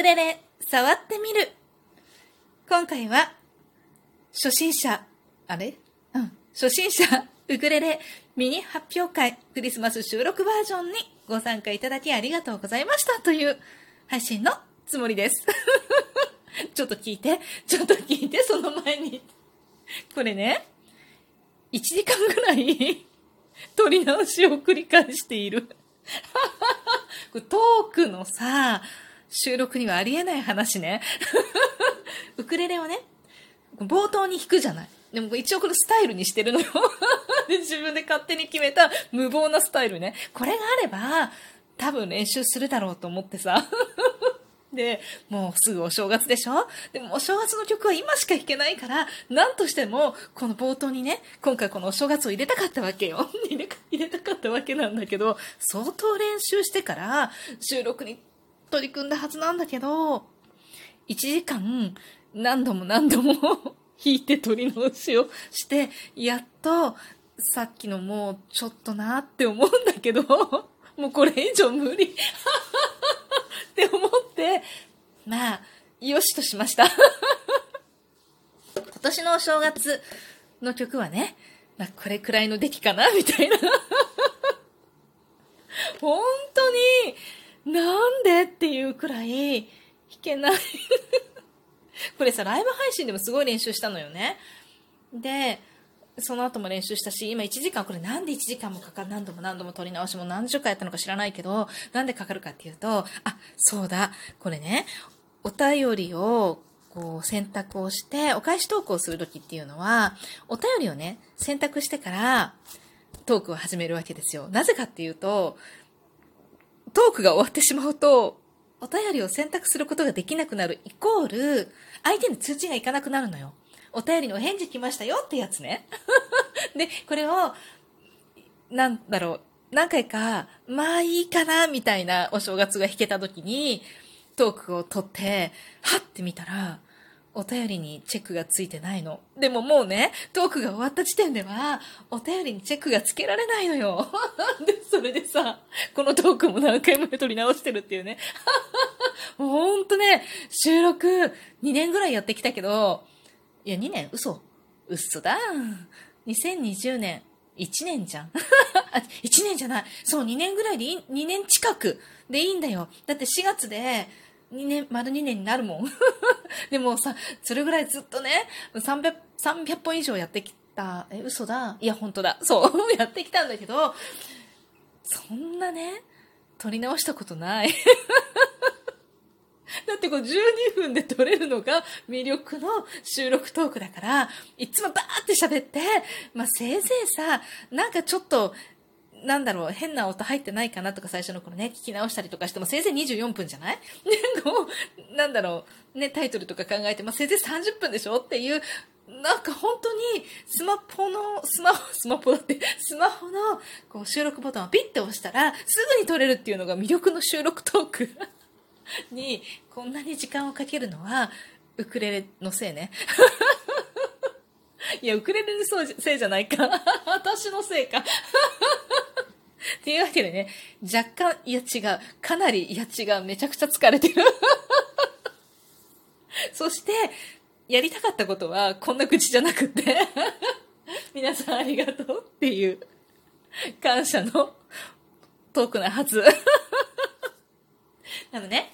ウクレレ触ってみる。今回は、初心者、あれ？うん。初心者ウクレレミニ発表会クリスマス収録バージョンにご参加いただきありがとうございましたという配信のつもりです。ちょっと聞いて、ちょっと聞いて、その前に。これね、1時間ぐらい 撮り直しを繰り返している。トークのさ、収録にはありえない話ね。ウクレレをね、冒頭に弾くじゃない。でも一応これスタイルにしてるのよ。自分で勝手に決めた無謀なスタイルね。これがあれば、多分練習するだろうと思ってさ。で、もうすぐお正月でしょ？でもお正月の曲は今しか弾けないから、なんとしても、この冒頭にね、今回このお正月を入れたかったわけよ。入れたかったわけなんだけど、相当練習してから収録に取り組んだはずなんだけど、1時間何度も何度も 弾いて取り直しをして、やっと、さっきのもうちょっとなって思うんだけど、もうこれ以上無理。って思って、まあ、よしとしました。今年のお正月の曲はね、まあ、これくらいの出来かなみたいな。本当に、なんでっていうくらい弾けない。これさ、ライブ配信でもすごい練習したのよね。で、その後も練習したし、今1時間、これなんで1時間もかかる、何度も何度も撮り直しも何十回やったのか知らないけど、なんでかかるかっていうと、あ、そうだ、これね、お便りをこう選択をして、お返し投稿するときっていうのは、お便りをね、選択してからトークを始めるわけですよ。なぜかっていうと、トークが終わってしまうと、お便りを選択することができなくなるイコール、相手に通知がいかなくなるのよ。お便りのお返事来ましたよってやつね。で、これを、なんだろう、何回か、まあいいかな、みたいなお正月が弾けた時に、トークを取って、はって見たら、お便りにチェックがついてないの。でももうね、トークが終わった時点では、お便りにチェックがつけられないのよ。で、それでさ、このトークも何回も撮り直してるっていうね。もうほんとね、収録2年ぐらいやってきたけど、いや、2年？嘘。嘘だ。2020年、1年じゃん。1年じゃない。そう、2年ぐらいでいい、2年近くでいいんだよ。だって4月で、2年、丸2年になるもん。でもさ、それぐらいずっとね、300、300本以上やってきた。え、嘘だ。いや、本当だ。そう、やってきたんだけど、そんなね、撮り直したことない。だってこう12分で撮れるのが魅力の収録トークだから、いつもバーって喋って、まあせいぜいさ、なんかちょっと、なんだろう、変な音入ってないかなとか最初の頃ね、聞き直したりとかしても、せいぜい24分じゃない？で、こう、なんだろう、ね、タイトルとか考えて、まあ、せいぜい30分でしょっていう、なんか本当に、スマホの、スマホ、スマホだって、スマホのこう収録ボタンをピッて押したら、すぐに撮れるっていうのが魅力の収録トーク に、こんなに時間をかけるのは、ウクレレのせいね。いや、ウクレレのせいじゃないか。私のせいか。っていうわけでね、若干、いや違う。かなり、いや違う。めちゃくちゃ疲れてる。そして、やりたかったことは、こんな口じゃなくて、皆さんありがとうっていう、感謝のトークなはず。なのね、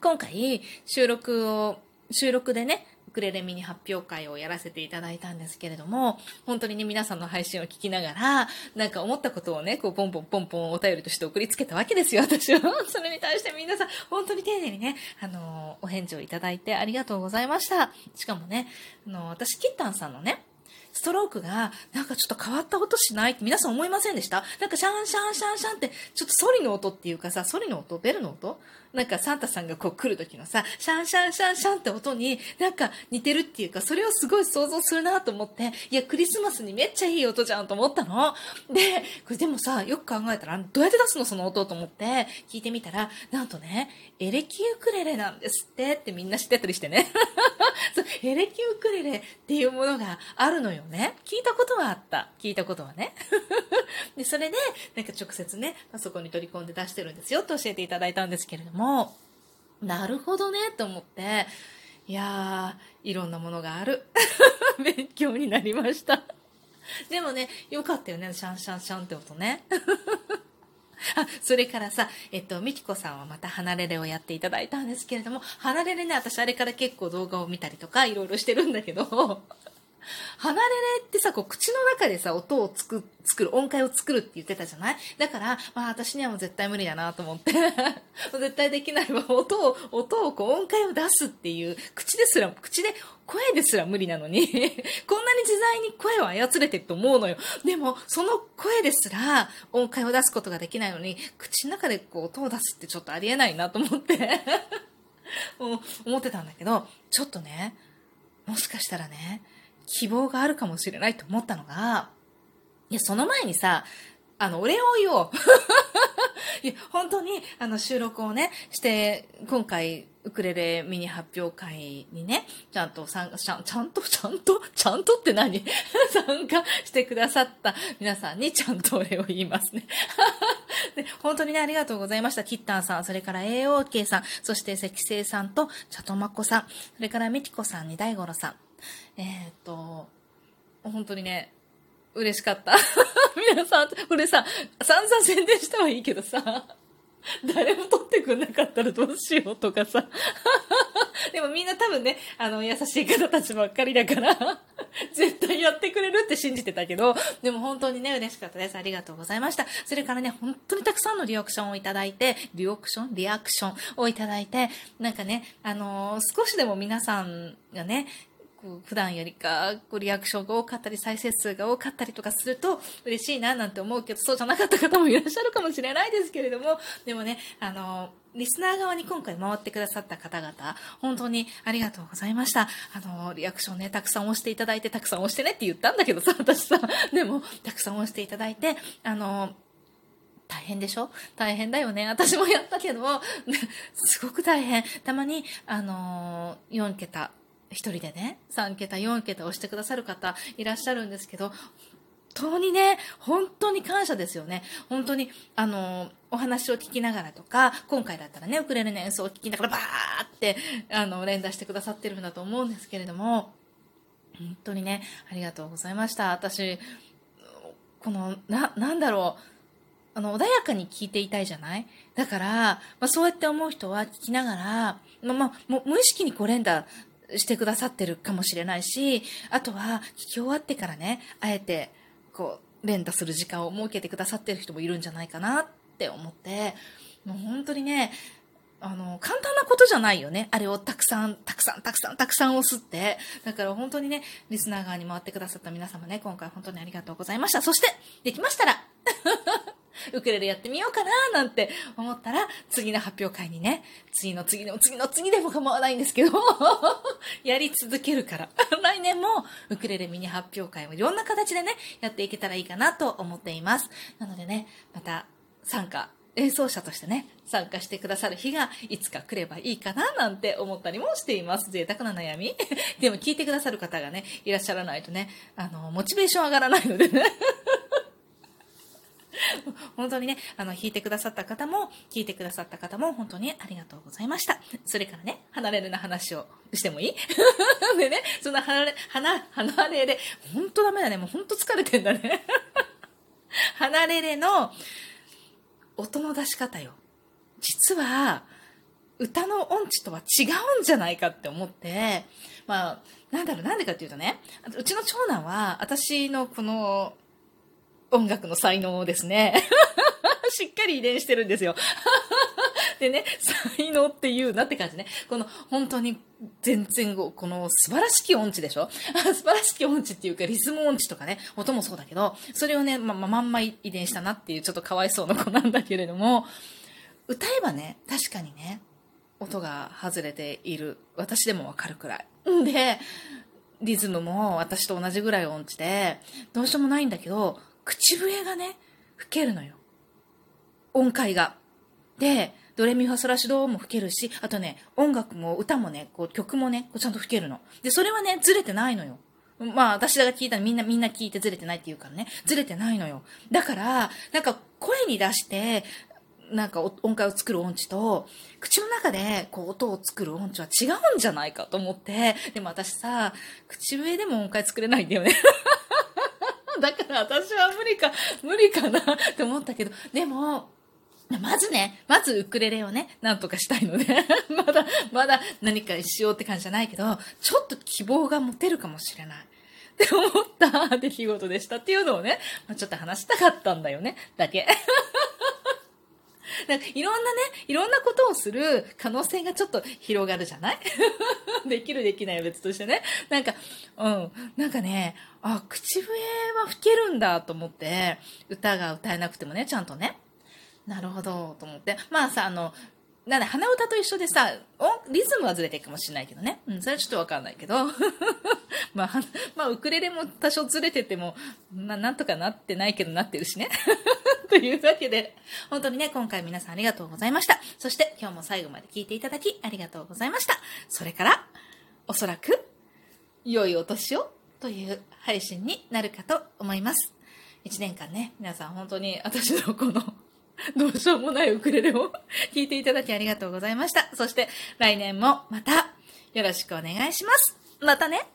今回、収録を、収録でね、クレレミニ発表会をやらせていただいたんですけれども、本当にね、皆さんの配信を聞きながら、なんか思ったことをね、こう、ポンポンポンポンお便りとして送りつけたわけですよ、私は。それに対して皆さん、本当に丁寧にね、あの、お返事をいただいてありがとうございました。しかもね、あの、私、キッタンさんのね、ストロークが、なんかちょっと変わった音しないって皆さん思いませんでした？なんかシャンシャンシャンシャンって、ちょっとソリの音っていうかさ、ソリの音ベルの音なんかサンタさんがこう来る時のさ、シャンシャンシャンシャンって音になんか似てるっていうか、それをすごい想像するなと思って、いや、クリスマスにめっちゃいい音じゃんと思ったの。で、これでもさ、よく考えたら、どうやって出すのその音と思って聞いてみたら、なんとね、エレキウクレレなんですってってみんな知ってたりしてね。そうエレキウクレレっていうものがあるのよね。聞いたことはあった。聞いたことはね。で、それで、なんか直接ね、パソコンに取り込んで出してるんですよと教えていただいたんですけれども、なるほどね、と思って、いやー、いろんなものがある。勉強になりました。でもね、よかったよね、シャンシャンシャンって音ね。あ、それからさ、えっと、みきこさんはまた離れれをやっていただいたんですけれども、離れれね、私あれから結構動画を見たりとか、いろいろしてるんだけど、離れれってさ、こう、口の中でさ、音をつく、作る、音階を作るって言ってたじゃない？だから、まあ私にはもう絶対無理だなと思って 絶対できないわ。音を、音をこう、音階を出すっていう、口ですら、口で、声ですら無理なのに こんなに自在に声を操れてると思うのよ。でも、その声ですら、音階を出すことができないのに、口の中でこう、音を出すってちょっとありえないなと思って 思ってたんだけど、ちょっとね、もしかしたらね、希望があるかもしれないと思ったのが、いや、その前にさ、あの、お礼を言おう。いや、本当に、あの、収録をね、して、今回、ウクレレミニ発表会にね、ちゃんと参加、ちゃんちゃんと、ちゃんと、ちゃんとって何？参加してくださった皆さんにちゃんとお礼を言いますね。で本当にね、ありがとうございました。キッタンさん、それから AOK さん、そして赤星さんと、チャトマコさん、それからミキコさんに大五郎さん、えー、っと、本当にね、嬉しかった。皆さん、これさ、散々宣伝したはいいけどさ、誰も撮ってくんなかったらどうしようとかさ。でもみんな多分ね、あの、優しい方たちばっかりだから絶対やってくれるって信じてたけど、でも本当にね、嬉しかったです。ありがとうございました。それからね、本当にたくさんのリアクションをいただいて、リアクション？リアクションをいただいて、なんかね、あのー、少しでも皆さんがね、こう普段よりかこうリアクションが多かったり再生数が多かったりとかすると嬉しいななんて思うけどそうじゃなかった方もいらっしゃるかもしれないですけれども でもねあのリスナー側に今回回ってくださった方々本当にありがとうございましたあのリアクションねたくさん押していただいてたくさん押してねって言ったんだけどさ 私さでもたくさん押していただいてあの大変でしょ？大変だよね。私もやったけど、すごく大変。たまに、あの、4桁、一人でね、3桁、4桁押してくださる方いらっしゃるんですけど、本当にね、本当に感謝ですよね。本当に、あの、お話を聞きながらとか、今回だったらね、ウクレレの演奏を聞きながらバーって、あの、連打してくださってるんだと思うんですけれども、本当にね、ありがとうございました。私、この、な、なんだろう、あの、穏やかに聞いていたいじゃない？だから、まあ、そうやって思う人は聞きながら、まあ、まあ、無意識にこう連打してくださってるかもしれないし、あとは聞き終わってからね、あえて、こう、連打する時間を設けてくださってる人もいるんじゃないかなって思って、もう本当にね、あの、簡単なことじゃないよね。あれをたくさん、たくさん、たくさん、たくさん押すって。だから本当にね、リスナー側に回ってくださった皆様ね、今回本当にありがとうございました。そして、できましたら ウクレレやってみようかななんて思ったら、次の発表会にね、次の次の次の次でも構わないんですけど やり続けるから。来年もウクレレミニ発表会をいろんな形でね、やっていけたらいいかなと思っています。なのでね、また参加、演奏者としてね、参加してくださる日がいつか来ればいいかななんて思ったりもしています。贅沢な悩み。でも聞いてくださる方がね、いらっしゃらないとね、あの、モチベーション上がらないのでね。本当にね、あの、弾いてくださった方も、聞いてくださった方も、本当にありがとうございました。それからね、離れるな話をしてもいい？でね、その離れ、離、離れれ、本当ダメだね、もう本当疲れてんだね。離れれの音の出し方よ。実は、歌の音痴とは違うんじゃないかって思って、まあ、なんだろう、なんでかっていうとね、うちの長男は、私のこの、音楽の才能をですね しっかり遺伝してるんですよ でね、才能っていうなって感じね。この本当に全然この素晴らしき音痴でしょ？素晴らしき音痴っていうかリズム音痴とかね、音もそうだけど、それをね、ま、ま、んま遺伝したなっていうちょっとかわいそうな子なんだけれども、歌えばね、確かにね、音が外れている。私でもわかるくらい。んで、リズムも私と同じぐらい音痴で、どうしようもないんだけど、口笛がね、吹けるのよ。音階が。で、ドレミファソラシドも吹けるし、あとね、音楽も歌もね、こう曲もね、こうちゃんと吹けるの。で、それはね、ずれてないのよ。まあ、私が聞いたらみんな、みんな聞いてずれてないって言うからね、ずれてないのよ。だから、なんか声に出して、なんか音階を作る音痴と、口の中でこう音を作る音痴は違うんじゃないかと思って、でも私さ、口笛でも音階作れないんだよね。だから私は無理か、無理かなって思ったけど、でも、まずね、まずウクレレをね、なんとかしたいので まだ、まだ何かしようって感じじゃないけど、ちょっと希望が持てるかもしれない。って思った出来事でしたっていうのをね、まあ、ちょっと話したかったんだよね、だけ。なんかいろんなね、いろんなことをする可能性がちょっと広がるじゃない？できるできないは別としてね。なんか、うん。なんかね、あ、口笛は吹けるんだと思って、歌が歌えなくてもね、ちゃんとね。なるほど、と思って。まあさ、あの、なんだ、鼻歌と一緒でさ、リズムはずれてるかもしれないけどね。うん、それはちょっとわかんないけど。まあ、まあ、ウクレレも多少ずれてても、まあ、なんとかなってないけどなってるしね。というわけで、本当にね、今回皆さんありがとうございました。そして今日も最後まで聞いていただきありがとうございました。それから、おそらく、良いお年をという配信になるかと思います。一年間ね、皆さん本当に私のこの どうしようもないウクレレを弾いていただきありがとうございました。そして来年もまたよろしくお願いします。またね